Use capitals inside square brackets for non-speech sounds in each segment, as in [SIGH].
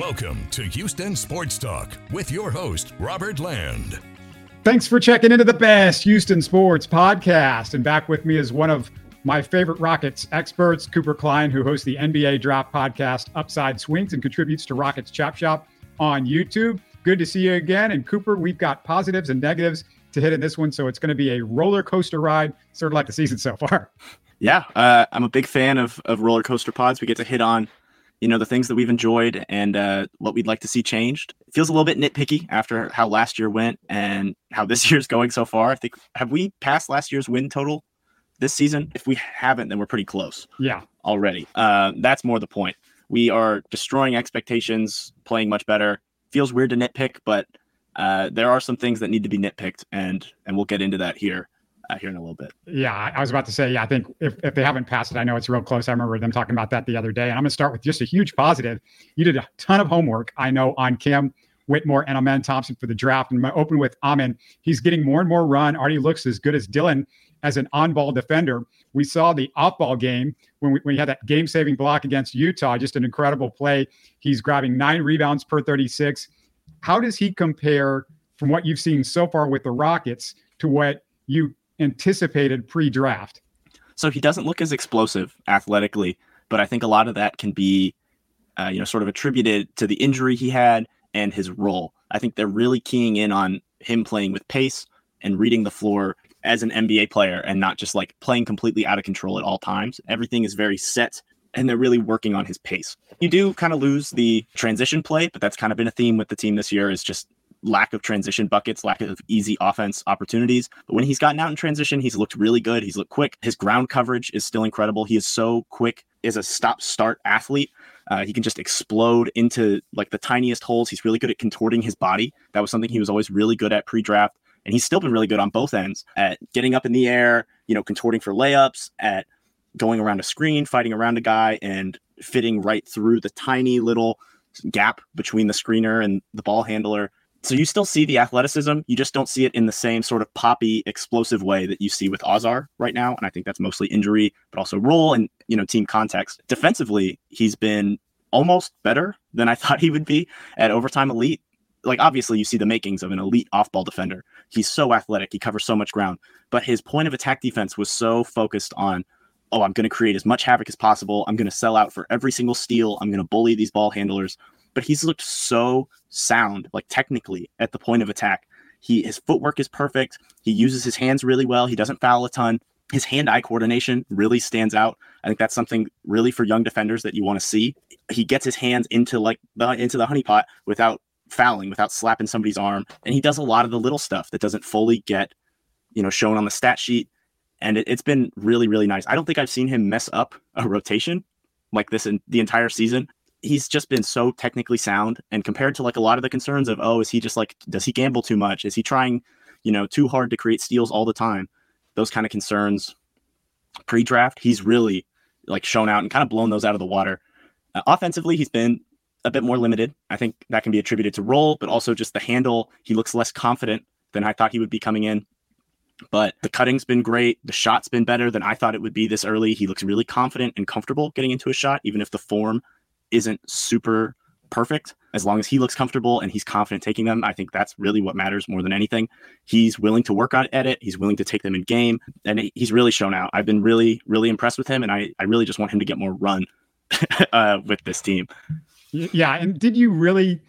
Welcome to Houston Sports Talk with your host, Robert Land. Thanks for checking into the best Houston sports podcast. And back with me is one of my favorite Rockets experts, Cooper Klein, who hosts the NBA Draft podcast Upside Swings and contributes to Rockets Chop Shop on YouTube. Good to see you again. And Cooper, we've got positives and negatives to hit in this one. So it's going to be a roller coaster ride, sort of like the season so far. [LAUGHS] Yeah, uh, I'm a big fan of, of roller coaster pods. We get to hit on you know the things that we've enjoyed and uh, what we'd like to see changed. It feels a little bit nitpicky after how last year went and how this [LAUGHS] year's going so far. I think have we passed last year's win total this season? If we haven't, then we're pretty close. Yeah, already. Uh, that's more the point. We are destroying expectations, playing much better. Feels weird to nitpick, but uh, there are some things that need to be nitpicked, and and we'll get into that here here in a little bit. Yeah, I was about to say, yeah, I think if, if they haven't passed it, I know it's real close. I remember them talking about that the other day. And I'm going to start with just a huge positive. You did a ton of homework, I know, on Cam Whitmore and Amen Thompson for the draft. And I open with Amen. He's getting more and more run. Already looks as good as Dillon as an on ball defender. We saw the off ball game when we, when he had that game saving block against Utah, just an incredible play. He's grabbing nine rebounds per 36. How does he compare from what you've seen so far with the Rockets to what you anticipated pre-draft. So he doesn't look as explosive athletically, but I think a lot of that can be, uh, you know, sort of attributed to the injury he had and his role. I think they're really keying in on him playing with pace and reading the floor as an NBA player and not just like playing completely out of control at all times. Everything is very set and they're really working on his pace. You do kind of lose the transition play, but that's kind of been a theme with the team this year is just lack of transition buckets, lack of easy offense opportunities. But when he's gotten out in transition, he's looked really good. He's looked quick. His ground coverage is still incredible. He is so quick as a stop start athlete. Uh, he can just explode into like the tiniest holes. He's really good at contorting his body. That was something he was always really good at pre draft. And he's still been really good on both ends at getting up in the air, you know, contorting for layups, at going around a screen, fighting around a guy, and fitting right through the tiny little gap between the screener and the ball handler so you still see the athleticism, you just don't see it in the same sort of poppy, explosive way that you see with Ausar right now. And I think that's mostly injury, but also role and you know team context. Defensively, he's been almost better than I [LAUGHS] thought he would be at overtime elite. Like obviously, you see the makings of an elite off-ball defender. He's so athletic, he covers so much ground, but his point of attack defense was so focused on oh, I'm going to create as much havoc as possible. I'm going to sell out for every single steal. I'm going to bully these ball handlers but he's looked so sound, like technically at the point of attack. He his footwork is perfect. He uses his hands really well. He doesn't foul a ton. His hand-eye coordination really stands out. I think that's something really for young defenders that you want to see. He gets his hands into like the into the honeypot without fouling, without slapping somebody's arm, and he does a lot of the little stuff that doesn't fully get, you know, shown on the stat sheet. And it, it's been really, really nice. I don't think I've seen him mess up a rotation like this in the entire season he's just been so technically sound and compared to like a lot of the concerns of oh is he just like does he gamble too much? Is he trying you know too hard to create steals all the time? Those kind of concerns pre-draft he's really like shown out and kind of blown those out of the water. Uh, offensively he's been a bit more limited. I think that can be attributed to role but also just the handle. He looks less confident than i thought he would be coming in. But the cutting's been great. The shot's been better than i thought it would be this early. He looks really confident and comfortable getting into a shot even if the form isn't super perfect as long as he looks comfortable and he's confident taking them i think that's really what matters more than anything. He's willing to work on at it he's willing to take them in game and he's really shown out. I've been really really impressed with him and i, I really just want him to get more run [LAUGHS] uh, with this team. Yeah and did you really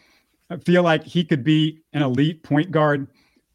feel like he could be an elite point guard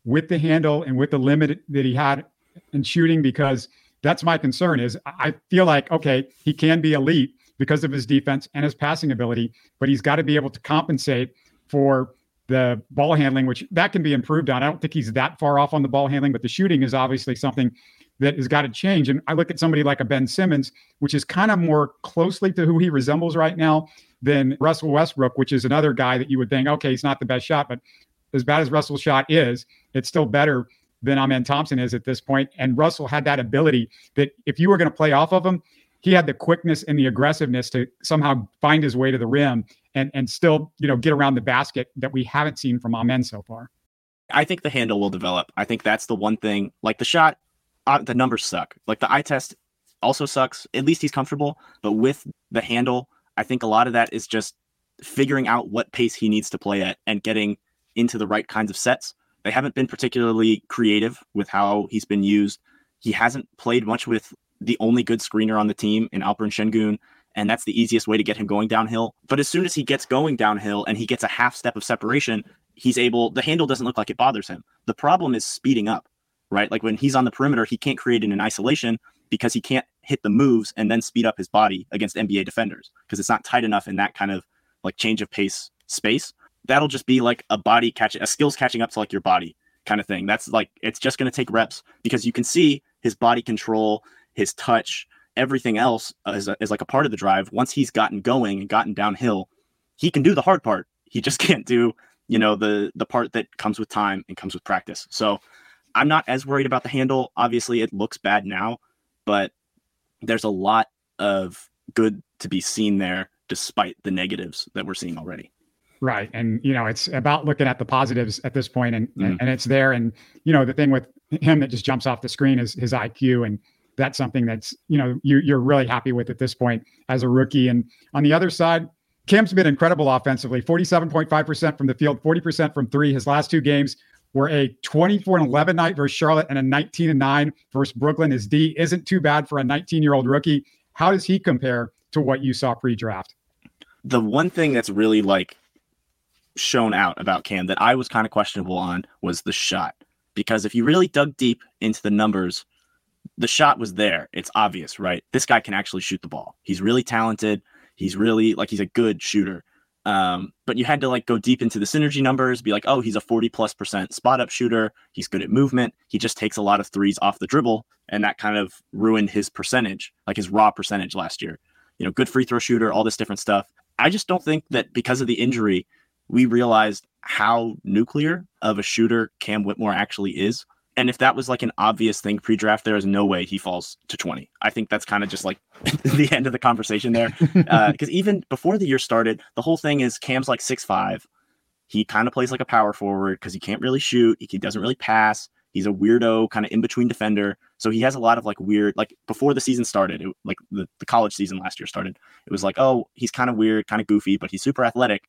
with the handle and with the limit that he had in shooting? Because that's my concern is i feel like okay he can be elite because of his defense and his passing ability, but he's got to be able to compensate for the ball handling, which that can be improved on. I don't think he's that far off on the ball handling, but the shooting is obviously something that has got to change. And I look at somebody like a Ben Simmons, which is kind of more closely to who he resembles right now than Russell Westbrook, which is another guy that you would think, okay, he's not the best shot, but as bad as Russell's shot is, it's still better than Amen Thompson is at this point. And Russell had that ability that if you were going to play off of him, he had the quickness and the aggressiveness to somehow find his way to the rim and and still you know get around the basket that we haven't seen from Amen so far. I think the handle will develop. I think that's the one thing. Like the shot, uh, the numbers suck. Like the eye test also sucks. At least he's comfortable, but with the handle, I think a lot of that is just figuring out what pace he needs to play at and getting into the right kinds of sets. They haven't been particularly creative with how he's been used. He hasn't played much with the only good screener on the team in Alperen Sengun. and that's the easiest way to get him going downhill. But as soon as he gets going downhill and he gets a half step of separation, he's able the handle doesn't look like it bothers him. The problem is speeding up, right? Like when he's on the perimeter, he can't create it in isolation because he can't hit the moves and then speed up his body against NBA defenders because it's not tight enough in that kind of like change of pace space. That'll just be like a body catching, a skills catching up to like your body kind of thing. That's like it's just going to take reps because you can see his body control, his touch, everything else is, a, is like a part of the drive. Once he's gotten going and gotten downhill, he can do the hard part. He just [LAUGHS] can't do you know the the part that comes with time and comes with practice. So I'm not as worried about the handle. Obviously, it looks bad now, but there's a lot of good to be seen there despite the negatives that we're seeing already. Right. And, you know, it's about looking at the positives at this point and, mm. and it's there. And, you know, the thing with him that just jumps off the screen is his IQ. And that's something that's, you know, you, you're really happy with at this point as a rookie. And on the other side, Cam's been incredible offensively 47.5% from the field, 40% from three. His last two games were a 24 and 11 night versus Charlotte and a 19 and 9 versus Brooklyn. His D isn't too bad for a 19 year old rookie. How does he compare to what you saw pre draft? The one thing that's really like shown out about Cam that I was kind of questionable on was the shot. Because if you really dug deep into the numbers, the shot was there. It's obvious, right? This guy can actually shoot the ball. He's really talented. He's really like he's a good shooter. Um, but you had to like go deep into the synergy numbers, be like, oh, he's a 40 plus percent spot up shooter. He's good at movement. He just takes a lot of threes off the dribble. And that kind of ruined his percentage, like his raw percentage last year. You know, good free throw shooter, all this different stuff. I just don't think that because of the injury, we realized how nuclear of a shooter Cam Whitmore actually is. And if that was like an obvious thing pre draft, there is no way he falls to 20. I think that's kind of just like [LAUGHS] the end of the conversation there. Because [LAUGHS] uh, even before the year started, the whole thing is Cam's like six five. He kind of plays like a power forward because he can't really shoot. He doesn't really pass. He's a weirdo, kind of in between defender. So he has a lot of like weird, like before the season started, it, like the, the college season last year started, it was like, oh, he's kind of weird, kind of goofy, but he's super athletic.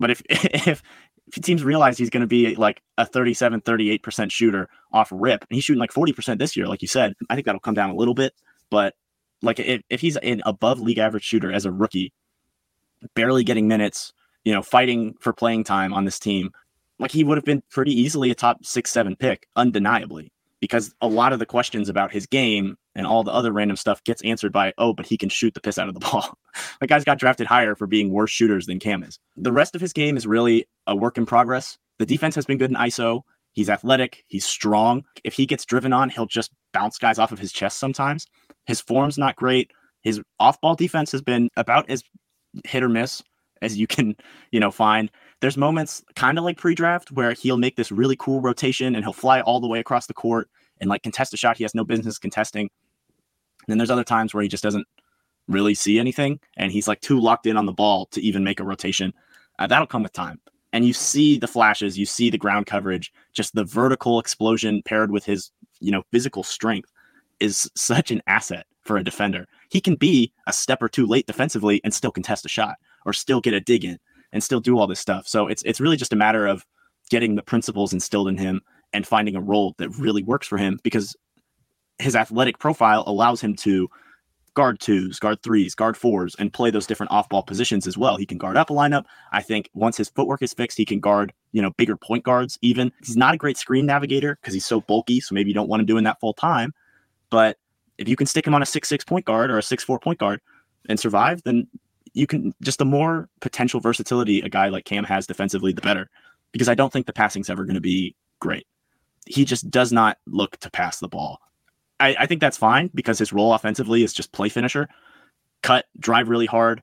But if [LAUGHS] if if teams realize he's going to be like a 37, 38% shooter off rip, and he's shooting like 40% this year, like you said, I think that'll come down a little bit. But like if, if he's an above league average shooter as a rookie, barely getting minutes, you know, fighting for playing time on this team, like he would have been pretty easily a top six, seven pick, undeniably, because a lot of the questions about his game and all the other random stuff gets answered by, oh, but he can shoot the piss out of the [LAUGHS] ball. like guys got drafted higher for being worse shooters than Cam is. The rest of his game is really a work in progress. The defense has been good in ISO. He's athletic. He's strong. If he gets driven on, he'll just bounce guys off of his chest sometimes. His form's not great. His off-ball defense has been about as hit or miss as you can, you know, find. There's moments kind of like pre-draft where he'll make this really cool rotation and he'll fly all the way across the court and like contest a shot he has no business contesting. And then there's other times where he just doesn't really see anything and he's like too locked in on the ball to even make a rotation. Uh, that'll come with time. And you see the flashes, you see the ground coverage, just the vertical explosion paired with his, you know, physical strength is such an asset for a defender. He can be a step or two late defensively and still contest a shot or still get a dig in and still do all this stuff. So it's it's really just a matter of getting the principles instilled in him and finding a role that really works for him because his athletic profile allows him to guard twos, guard threes, guard fours, and play those different off ball positions as well. He can guard up a lineup. I think once his footwork is fixed, he can guard, you know, bigger point guards even. He's not a great screen navigator because he's so bulky. So maybe you don't want him doing that full time. But if you can stick him on a six six point guard or a six four point guard and survive, then you can just the more potential versatility a guy like Cam has defensively, the better. Because I don't think the passing's ever going to be great. He just does not look to pass the ball. I, I think that's fine because his role offensively is just play finisher, cut, drive really hard,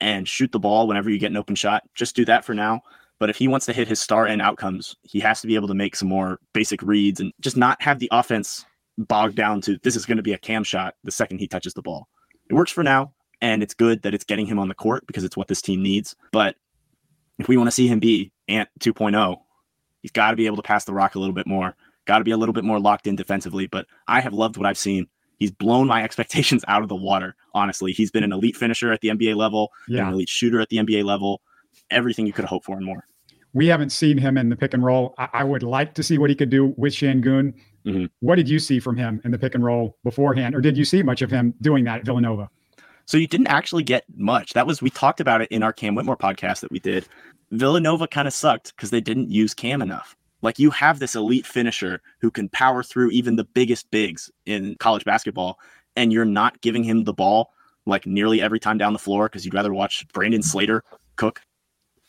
and shoot the ball whenever you get an open shot. Just do that for now. But if he wants to hit his star end outcomes, he has to be able to make some more basic reads and just not have the offense bogged down to this is going to be a cam shot the second he touches the ball. It works for now, and it's good that it's getting him on the court because it's what this team needs. But if we want to see him be Ant 2.0, he's got to be able to pass the rock a little bit more got to be a little bit more locked in defensively. But I have loved what I've seen. He's blown my [LAUGHS] expectations out of the water. Honestly, he's been an elite finisher at the NBA level, yeah. an elite shooter at the NBA level. everything you could hope for and more. We haven't seen him in the pick and roll. I, I would like to see what he could do with Sengun. Mm-hmm. What did you see from him in the pick and roll beforehand, or did you see much of him doing that at Villanova? So you didn't actually get much. That was we talked about it in our Cam Whitmore podcast that we did. Villanova kind of sucked because they didn't use Cam enough. Like you have this elite finisher who can power through even the biggest bigs in college basketball, and you're not giving him the ball like nearly every time down the floor because you'd rather watch Brandon Slater cook.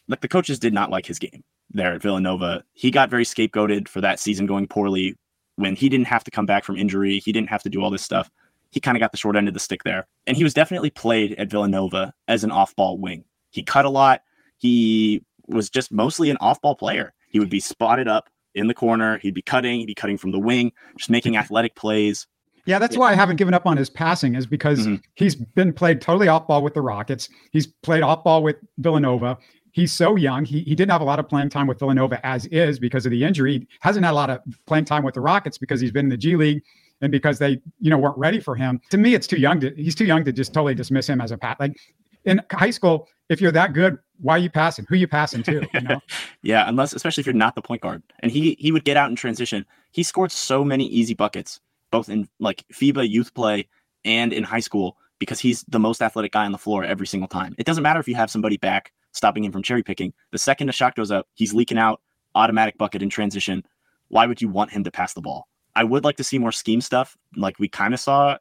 Like the coaches did not like his game there at Villanova. He got very scapegoated for that season going poorly when he didn't have to come back from injury. He didn't have to do all this stuff. He kind of got the short end of the stick there. And he was definitely played at Villanova as an off ball wing. He cut a lot. He was just mostly an off ball player. He would be spotted up in the corner. He'd be cutting. He'd be cutting from the wing, just making athletic plays. Yeah, that's yeah. why I haven't given up on his passing, is because mm-hmm. he's been played totally off ball with the Rockets. He's played off ball with Villanova. He's so young. He, he didn't have a lot of playing time with Villanova as is because of the injury. He hasn't had a lot of playing time with the Rockets because he's been in the G League and because they, you know, weren't ready for him. To me, it's too young to he's too young to just totally dismiss him as a pat. Like in high school, if you're that good, why are you passing? Who are you passing to? You know? [LAUGHS] yeah, unless especially if you're not the point guard. And he he would get out in transition. He scored so many easy buckets, both in like FIBA youth play and in high school, because he's the most athletic guy on the floor every single time. It doesn't matter if you have somebody back stopping him from cherry picking. The second a shot goes up, he's leaking out, automatic bucket in transition. Why would you want him to pass the ball? I would like to see more scheme stuff, like we kind of saw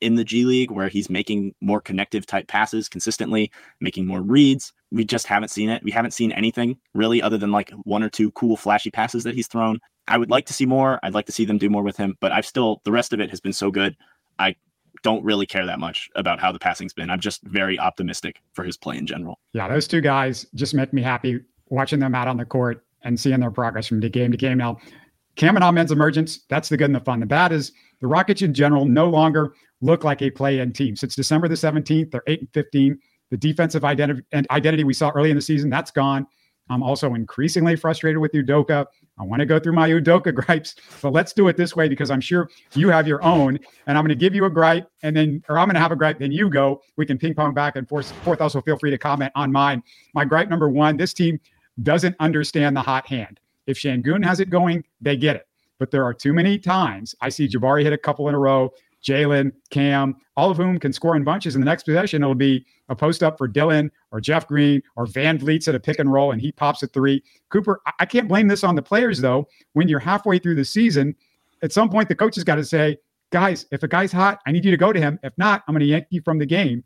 in the G League, where he's making more connective type passes consistently, making more reads. We just haven't seen it. We haven't seen anything really other than like one or two cool flashy passes that he's thrown. I would like to see more. I'd like to see them do more with him, but I've still the rest of it has been so good. I don't really care that much about how the passing's been. I'm just very optimistic for his play in general. Yeah, those two guys just make me happy watching them out on the court and seeing their progress from the game to game. Now, Cam and Amen's emergence, that's the good and the fun. The bad is the Rockets in general no longer look like a play-in team. Since December the 17th, they're 8 and 15. The defensive identity and identity we saw early in the season, that's gone. I'm also increasingly frustrated with Udoka. I want to go through my Udoka [LAUGHS] gripes, but let's do it this way because I'm sure you have your own. And I'm going to give you a gripe, and then, or I'm going to have a gripe, then you go. We can ping pong back and forth. Also feel free to comment on mine. My gripe number one: this team doesn't understand the hot hand. If Sengun has it going, they get it. But there are too many times I see Jabari hit a couple in a row. Jalen, Cam, all of whom can score in bunches. In the next possession, it'll be a post up for Dillon or Jeff Green or VanVleet's at a pick and roll and he pops a three. Cooper, I can't blame this on the players though. When you're halfway through the season, at some point the coach has got to say, guys, if a guy's hot, I need you to go to him. If not, I'm going to yank you from the game.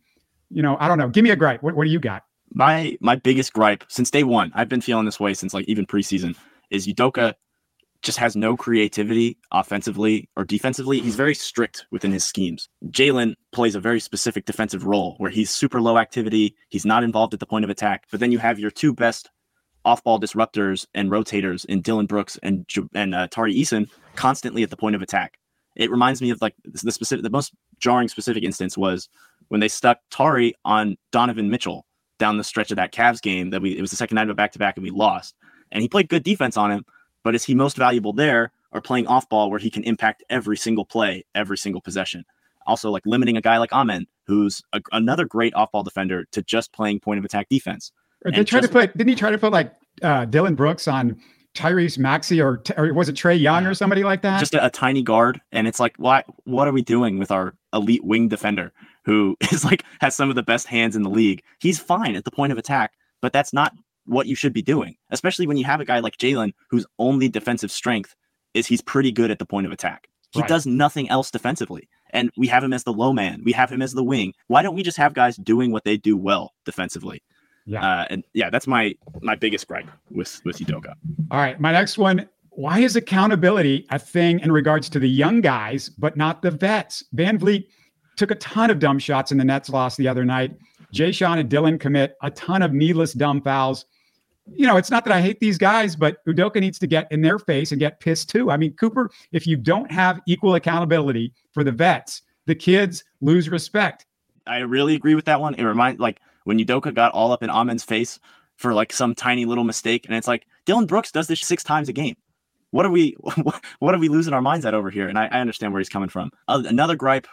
You know, I don't know. Give me a gripe. What, what do you got? My my biggest gripe since day one, I've been feeling this way since like even preseason, is Udoka just has no creativity offensively or defensively. He's very strict within his schemes. Jalen plays a very specific defensive role where he's super low activity. He's not involved at the point of attack. But then you have your two best off-ball disruptors and rotators in Dillon Brooks and and uh, Tari Eason constantly at the point of attack. It reminds me of like the specific, the most jarring specific instance was when they stuck Tari on Donovan Mitchell down the stretch of that Cavs game that we it was the second night of a back to back and we lost. And he played good defense on him, but is he most valuable there or playing off ball where he can impact every single play, every single possession? Also, like limiting a guy like Amen, who's a, another great off ball defender, to just playing point of attack defense. Or try just, to put? Didn't he try to put like uh, Dillon Brooks on Tyrese Maxey or, or was it Trae Young or somebody like that? Just a, a, tiny guard, and it's like, what? What are we doing with our elite wing defender who [LAUGHS] is like has some of the best hands in the league? He's fine at the point of attack, but that's not what you should be doing, especially when you have a guy like Jalen whose only defensive strength is he's pretty good at the point of attack. He right. does nothing else defensively. And we have him as the low man. We have him as the wing. Why don't we just have guys doing what they do well defensively? Yeah. Uh, and yeah, that's my my biggest gripe with with Udoka. All right. My next one. Why is accountability a thing in regards to the young guys, but not the vets? VanVleet took a ton of dumb shots in the Nets loss the other night. Jae'Sean and Dillon commit a ton of needless dumb fouls you know, it's not that I hate these guys, but Udoka needs to get in their face and get pissed too. I mean, Cooper, if you don't have equal accountability for the vets, the kids lose respect. I really agree with that one. It reminds like when Udoka got all up in Amen's face for like some tiny little mistake, and it's like Dillon Brooks does this six times a game. What are we? [LAUGHS] What are we losing our minds at over here? And I, I understand where he's coming from. Uh, another gripe.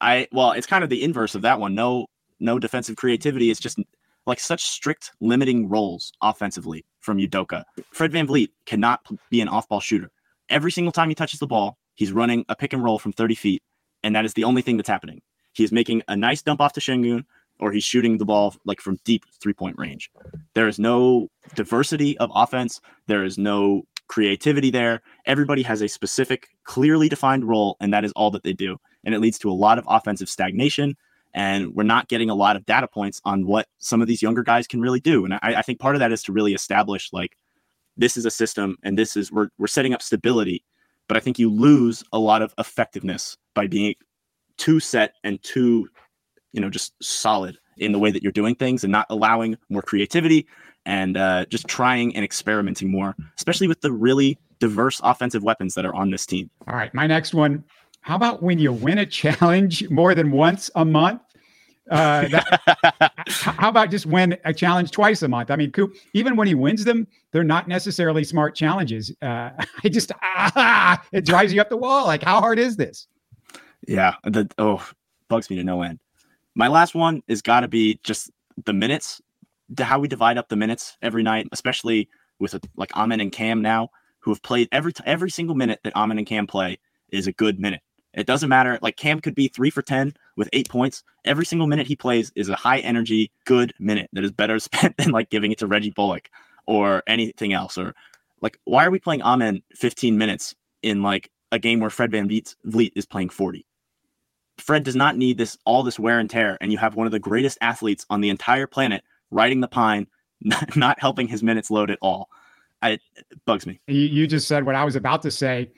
I well, it's kind of the inverse of that one. No, no defensive creativity. It's just like such strict limiting roles offensively from Udoka. Fred VanVleet cannot be an off ball shooter. Every single time he touches the ball, he's running a pick and roll from 30 feet, and that is the only thing that's happening. He is making a nice dump off to Sengun, or he's shooting the ball like from deep three point range. There is no diversity of offense. There is no creativity there. Everybody has a specific, clearly defined role, and that is all that they do. And it leads to a lot of offensive stagnation. And we're not getting a lot of data points on what some of these younger guys can really do. And I, I think part of that is to really establish like this is a system and this is we're we're setting up stability. But I think you lose a lot of effectiveness by being too set and too, you know, just solid in the way that you're doing things and not allowing more creativity and uh, just trying and experimenting more, especially with the really diverse offensive weapons that are on this team. All right, my next one. How about when you win a challenge more than once a month? Uh, that, [LAUGHS] how about just win a challenge twice a month? I mean, Coop, even when he wins them, they're not necessarily smart challenges. Uh, [LAUGHS] I just ah, [LAUGHS] it drives you up the wall. Like, how hard is this? Yeah, the oh bugs me to no end. My last one is got to be just the minutes how we divide up the minutes every night, especially with a, like Amen and Cam now, who have played every every single minute that Amen and Cam play is a good minute. It doesn't matter. Like Cam could be three for ten with eight points. Every single minute he plays is a high energy, good minute that is better [LAUGHS] spent than like giving it to Reggie Bullock or anything else. Or like, why are we playing Amen 15 minutes in like a game where Fred VanVleet is playing 40? Fred does not need this all this wear and tear, and you have one of the greatest athletes on the entire planet riding the pine, [LAUGHS] not, not helping his minutes load at all. I, it bugs me. You, you just said what I was about to say.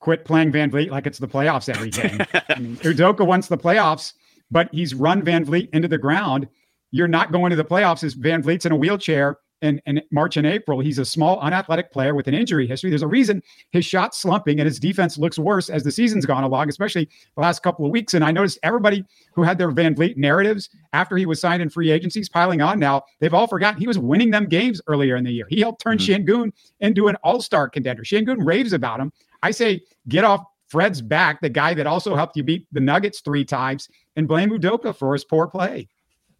Quit playing VanVleet like it's the playoffs every game. [LAUGHS] I mean, Udoka wants the playoffs, but he's run VanVleet into the ground. You're not going to the playoffs as VanVleet's in a wheelchair in, in March and April. He's a small, unathletic player with an injury history. There's a reason his shot's slumping and his defense looks worse as the season's gone along, especially the last couple of weeks. And I noticed everybody who had their VanVleet narratives after he was signed in free agencies piling on now, they've all forgotten he was winning them games earlier in the year. He helped turn mm-hmm. Sengun into an all star contender. Sengun raves about him. I say, get off Fred's back, the guy that also helped you beat the Nuggets three times, and blame Udoka for his poor play.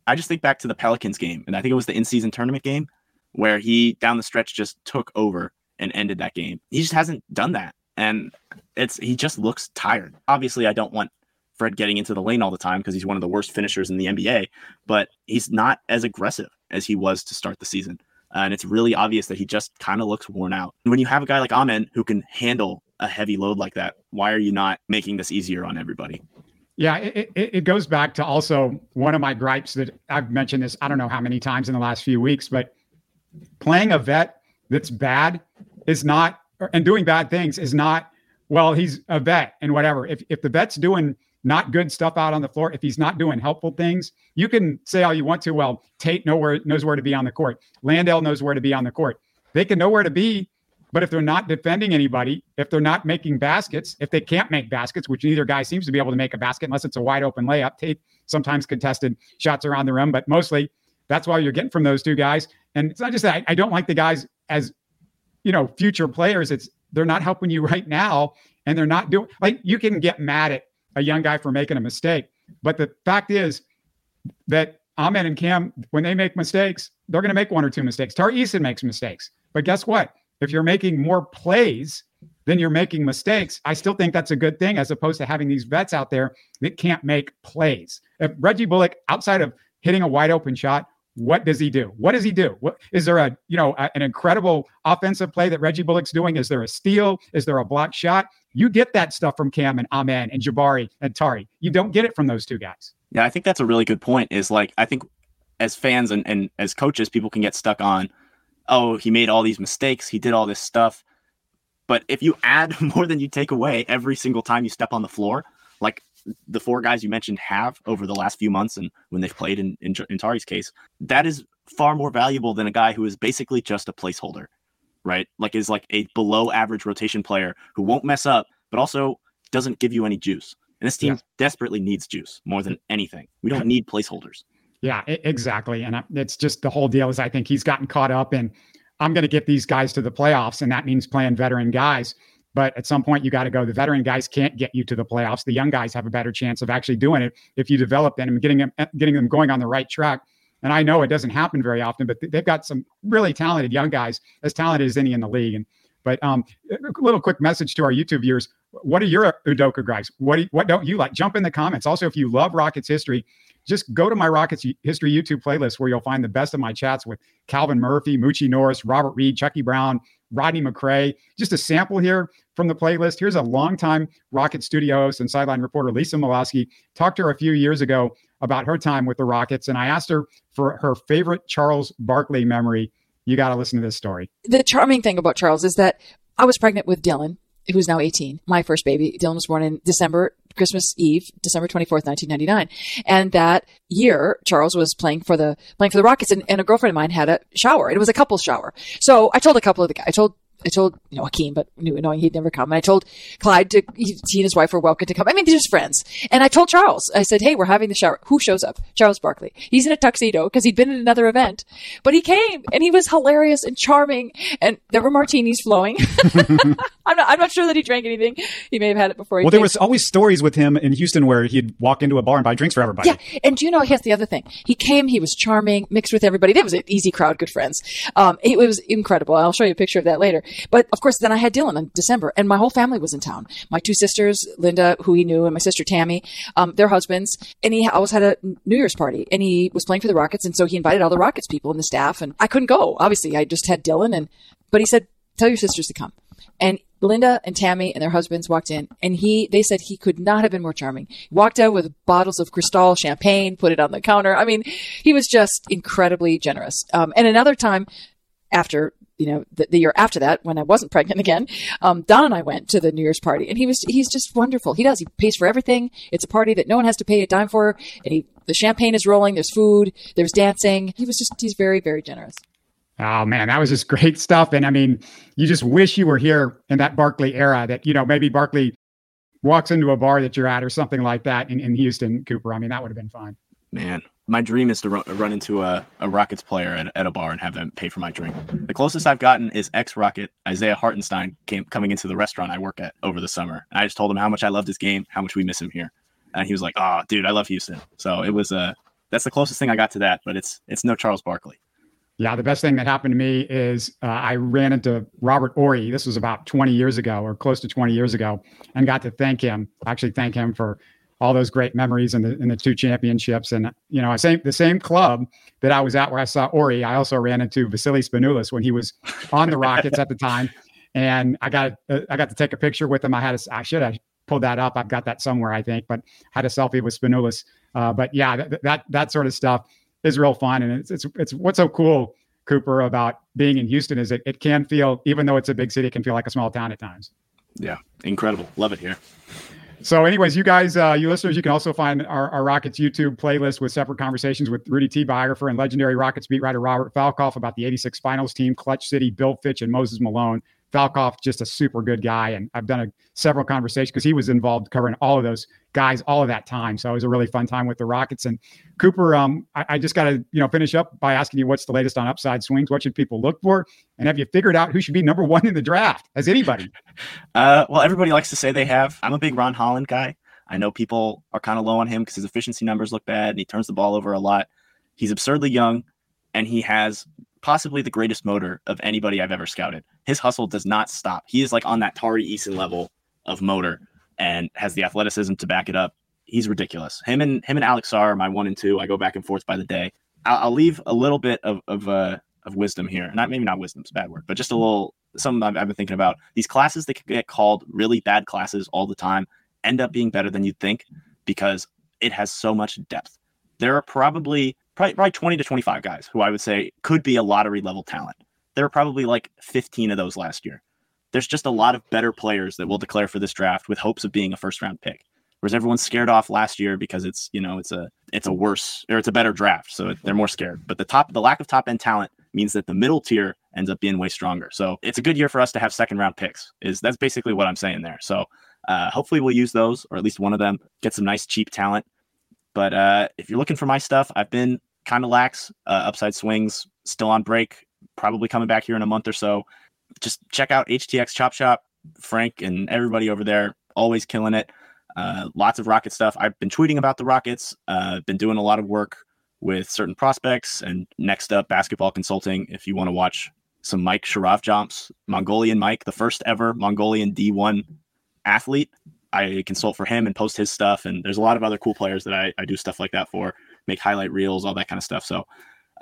I just think back to the Pelicans game, and I think it was the in season tournament game where he down the stretch just took over and ended that game. He just hasn't done that. And it's he just looks tired. Obviously, I don't want Fred getting into the lane all the time because he's one of the worst finishers in the NBA, but he's not as aggressive as he was to start the season. And it's really obvious that he just kind of looks worn out. When you have a guy like Amen who can handle a heavy load like that, why are you not making this easier on everybody? Yeah, it, it, it, goes back to also one of my gripes that I've mentioned this, I don't know how many times in the last few weeks, but playing a vet that's bad is not, and doing bad things is not, well, he's a vet and whatever. If, if the vet's doing not good stuff out on the floor, if he's not doing helpful things, you can say all you want to. Well, Tate know where, knows where to be on the court. Landale knows where to be on the court. They can know where to be, but if they're not defending anybody, if they're not making baskets, if they can't make baskets, which neither guy seems to be able to make a basket unless it's a wide open layup. Tate sometimes contested shots around the rim, but mostly that's why you're getting from those two guys. And it's not just that I, I don't like the guys as, you know, future players. It's they're not helping you [LAUGHS] right now, and they're not doing like you can get mad at a young guy for making a mistake, but the fact is that Amen and Cam, when they make mistakes, they're going to make one or two mistakes. Tari Eason makes mistakes, but guess what? If you're making more plays than you're making mistakes, I still think that's a good thing as opposed to having these vets out there that can't make plays. If Reggie Bullock, outside of hitting a wide open shot, what does he do? What does he do? What is there a you know a, an incredible offensive play that Reggie Bullock's doing? Is there a steal? Is there a block shot? You get that stuff from Cam and Amen and Jabari and Tari. You don't get it from those two guys. Yeah, I think that's a really good point. Is like I think as fans and, and as coaches, people can get stuck on, oh, he made all these mistakes, he did all this stuff. But if you add [LAUGHS] more than you take away every single time you step on the floor, like the four guys you mentioned have over the last few months and when they've played in, in, in Tari's case, that is far more valuable than a guy who is basically just a placeholder, right? Like is like a below average rotation player who won't mess up, but also doesn't give you any juice. And this team yeah. desperately needs juice more than anything. We don't [LAUGHS] need placeholders. Yeah, exactly. And it's just the whole deal is I think he's gotten caught up in I'm going to get these guys to the playoffs, and that means playing veteran guys. But at some point, you got to go. The veteran guys can't get you to the playoffs. The young guys have a better chance of actually doing it if you develop them and getting them getting them going on the right track. And I know it doesn't happen very often, but they've got some really talented young guys, as talented as any in the league. And but um, a little quick message to our YouTube viewers: What are your Udoka gripes? What do you, what don't you like? Jump in the comments. Also, if you love Rockets history, just go to my Rockets history YouTube playlist where you'll find the best of my chats with Calvin Murphy, Moochie Norris, Robert Reed, Chucky Brown, Rodney McCray. Just a sample here from the playlist. Here's a longtime Rocket studio and sideline reporter, Lisa Malosky. Talked to her a few years ago about her time with the Rockets, and I asked her for her favorite Charles Barkley memory. You got to listen to this story. The charming thing about Charles is that I was pregnant with Dylan, who's now 18, my first baby. Dylan was born in December, Christmas Eve, December 24th, 1999. And that year, Charles was playing for the, playing for the Rockets and, and a girlfriend of mine had a shower. It was a couple's shower. So I told a couple of the guys, I told I told you know Hakeem, but knew, knowing he'd never come. And I told Clyde to he, he and his wife were welcome to come. I mean, they're just friends. And I told Charles, I said, "Hey, we're having the shower. Who shows up? Charles Barkley. He's in a tuxedo because he'd been in another event, but he came and he was hilarious and charming. And there were martinis flowing. [LAUGHS] I'm not I'm not sure that he drank anything. He may have had it before. well, came. there was always stories with him in Houston where he'd walk into a bar and buy drinks for everybody. Yeah, and do you know? Here's the other thing. He came. He was charming, mixed with everybody. There was an easy crowd, good friends. Um, it was incredible. I'll show you a picture of that later. But of course then I had Dylan in December, and my whole family was in town. My two sisters, Linda, who he knew, and my sister Tammy, um, their husbands. And he always had a New Year's party, and he was playing for the Rockets, and so he invited all the Rockets people and the staff. And I couldn't go. Obviously, I just had Dylan, and but he said, "Tell your sisters to come." And Linda and Tammy and their husbands walked in, and he they said he could not have been more charming. He walked out with bottles of Cristal champagne, put it on the counter. I mean, he was just incredibly generous. Um, and another time, after you know, the, the, year after that, when I wasn't pregnant again, um, Don and I went to the New Year's party, and he was he's just wonderful. He does. He pays for everything. It's a party that no one has to pay a dime for, and he the champagne is rolling. There's food. There's dancing. He was just he's very very generous. Oh man, that was just great stuff. And I mean, you just wish you were here in that Barkley era. That you know maybe Barkley walks into a bar that you're at or something like that in, in Houston, Cooper. I mean, that would have been fun. Man, my dream is to run, run into a, a Rockets player at, at, a bar and have them pay for my drink. The closest I've gotten is ex Rocket Isaiah Hartenstein came coming into the restaurant I work at over the summer. I just told him how much I loved his game, how much we miss him here, and he was like, "Oh, dude, I love Houston." So it was uh that's the closest thing I got to that, but it's it's no Charles Barkley. Yeah, the best thing that happened to me is uh, I ran into Robert Horry. This was about 20 years ago, or close to 20 years ago, and got to thank him. Actually, thank him for all those great memories and the, and the two championships. And, you know, I same, the same club that I was at where I saw Horry, I also ran into Vassilis Spanoulis when he was on the Rockets at the time. And I got, uh, I got to take a picture with him. I had, a, I should have pulled that up. I've got that somewhere, I think, but had a selfie with Spanoulis. Uh, but yeah, that, that, that sort of stuff is real fun. And it's, it's, it's what's so cool, Cooper, about being in Houston is it, it can feel, even though it's a big city, it can feel like a small town at times. Yeah. Incredible. Love it here. So, anyways, you guys, uh, you listeners, you can also find our, our, Rockets YouTube playlist with separate conversations with Rudy T. biographer and legendary Rockets beat writer Robert Falkoff about the 86 finals team, Clutch City, Bill Fitch, and Moses Malone. Falkoff, just a super good guy. And I've done a, several conversations because he was involved covering all of those guys all of that time. So it was a really fun time with the Rockets. And Cooper, um, I, I just got to you know finish up by asking you what's the latest on upside swings. What should people look for? And have you figured out who should be number [LAUGHS] one in the draft? Has anybody? [LAUGHS] uh, well, everybody likes to say they have. I'm a big Ron Holland guy. I know people are kind of low on him because his efficiency numbers look bad and he turns the ball over a lot. He's absurdly young and he has possibly the greatest motor of anybody I've ever scouted. His hustle does not stop. He is like on that Tari Eason level of motor and has the athleticism to back it up. He's ridiculous. Him and him and Alex are my one and two. I go back and forth by the day. I'll, I'll leave a little bit of of uh, of wisdom here. Not maybe not wisdom's a bad word, but just a little something I've, I've been thinking about. These classes that get called really bad classes all the time end up being better than you'd think because it has so much depth. There are probably probably, probably 20 to 25 guys who I would say could be a lottery level talent. There are probably like 15 of those last year. There's just a lot of better players that will declare for this draft with hopes of being a first round pick. Whereas everyone's scared off last year because it's you know it's a it's a worse or it's a better draft, so they're more scared. But the top the lack of top end talent means that the middle tier ends up being way stronger. So it's a good year for us to have second round picks. Is that's basically what I'm saying there. So uh, hopefully we'll use those or at least one of them. Get some nice cheap talent. But uh, if you're looking for my stuff, I've been kind of lax. Uh, upside swings still on break. Probably coming back here in a month or so. Just check out HTX Chop Shop. Frank and everybody over there always killing it. Uh, lots of rocket stuff. I've been tweeting about the rockets. Uh, been doing a lot of work with certain prospects. And next up, basketball consulting. If you want to watch some Mike Sharavjamts, Mongolian Mike, the first ever Mongolian D1 athlete. I consult for him and post his stuff. And there's a lot of other cool players that I, I do stuff like that for, make highlight reels, all that kind of stuff. So,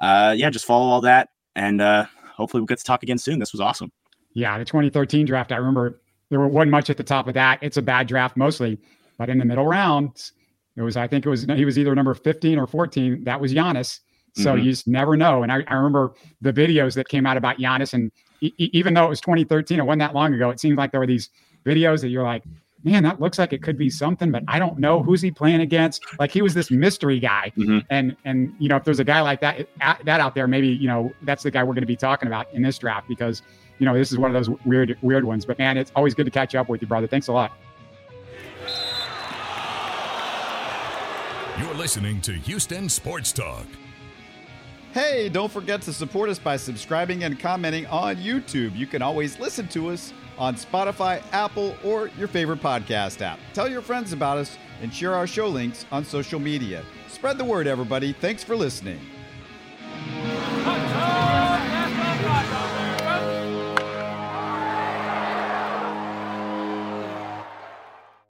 uh, yeah, just follow all that. And uh, hopefully we'll get to talk again soon. This was awesome. Yeah, the 2013 draft, I remember there wasn't much at the top of that. It's a bad draft mostly, but in the middle rounds, it was, I think it was, he was either number 15 or 14. That was Giannis. So mm-hmm. you just never know. And I, I, remember the videos that came out about Giannis, and e- even though it was 2013, it wasn't that long ago. It seemed like there were these videos that you're like, man, that looks like it could be something, but I don't know who's he playing against. Like he was this mystery guy, mm-hmm. and and you know if there's a guy like that that out there, maybe you know that's the guy we're going to be talking about in this draft because you know this is one of those weird weird ones. But man, it's always good to catch up with you, brother. Thanks a lot. You're listening to Houston Sports Talk. Hey, don't forget to support us by subscribing and commenting on YouTube. You can always listen to us on Spotify, Apple, or your favorite podcast app. Tell your friends about us and share our show links on social media. Spread the word, everybody. Thanks for listening.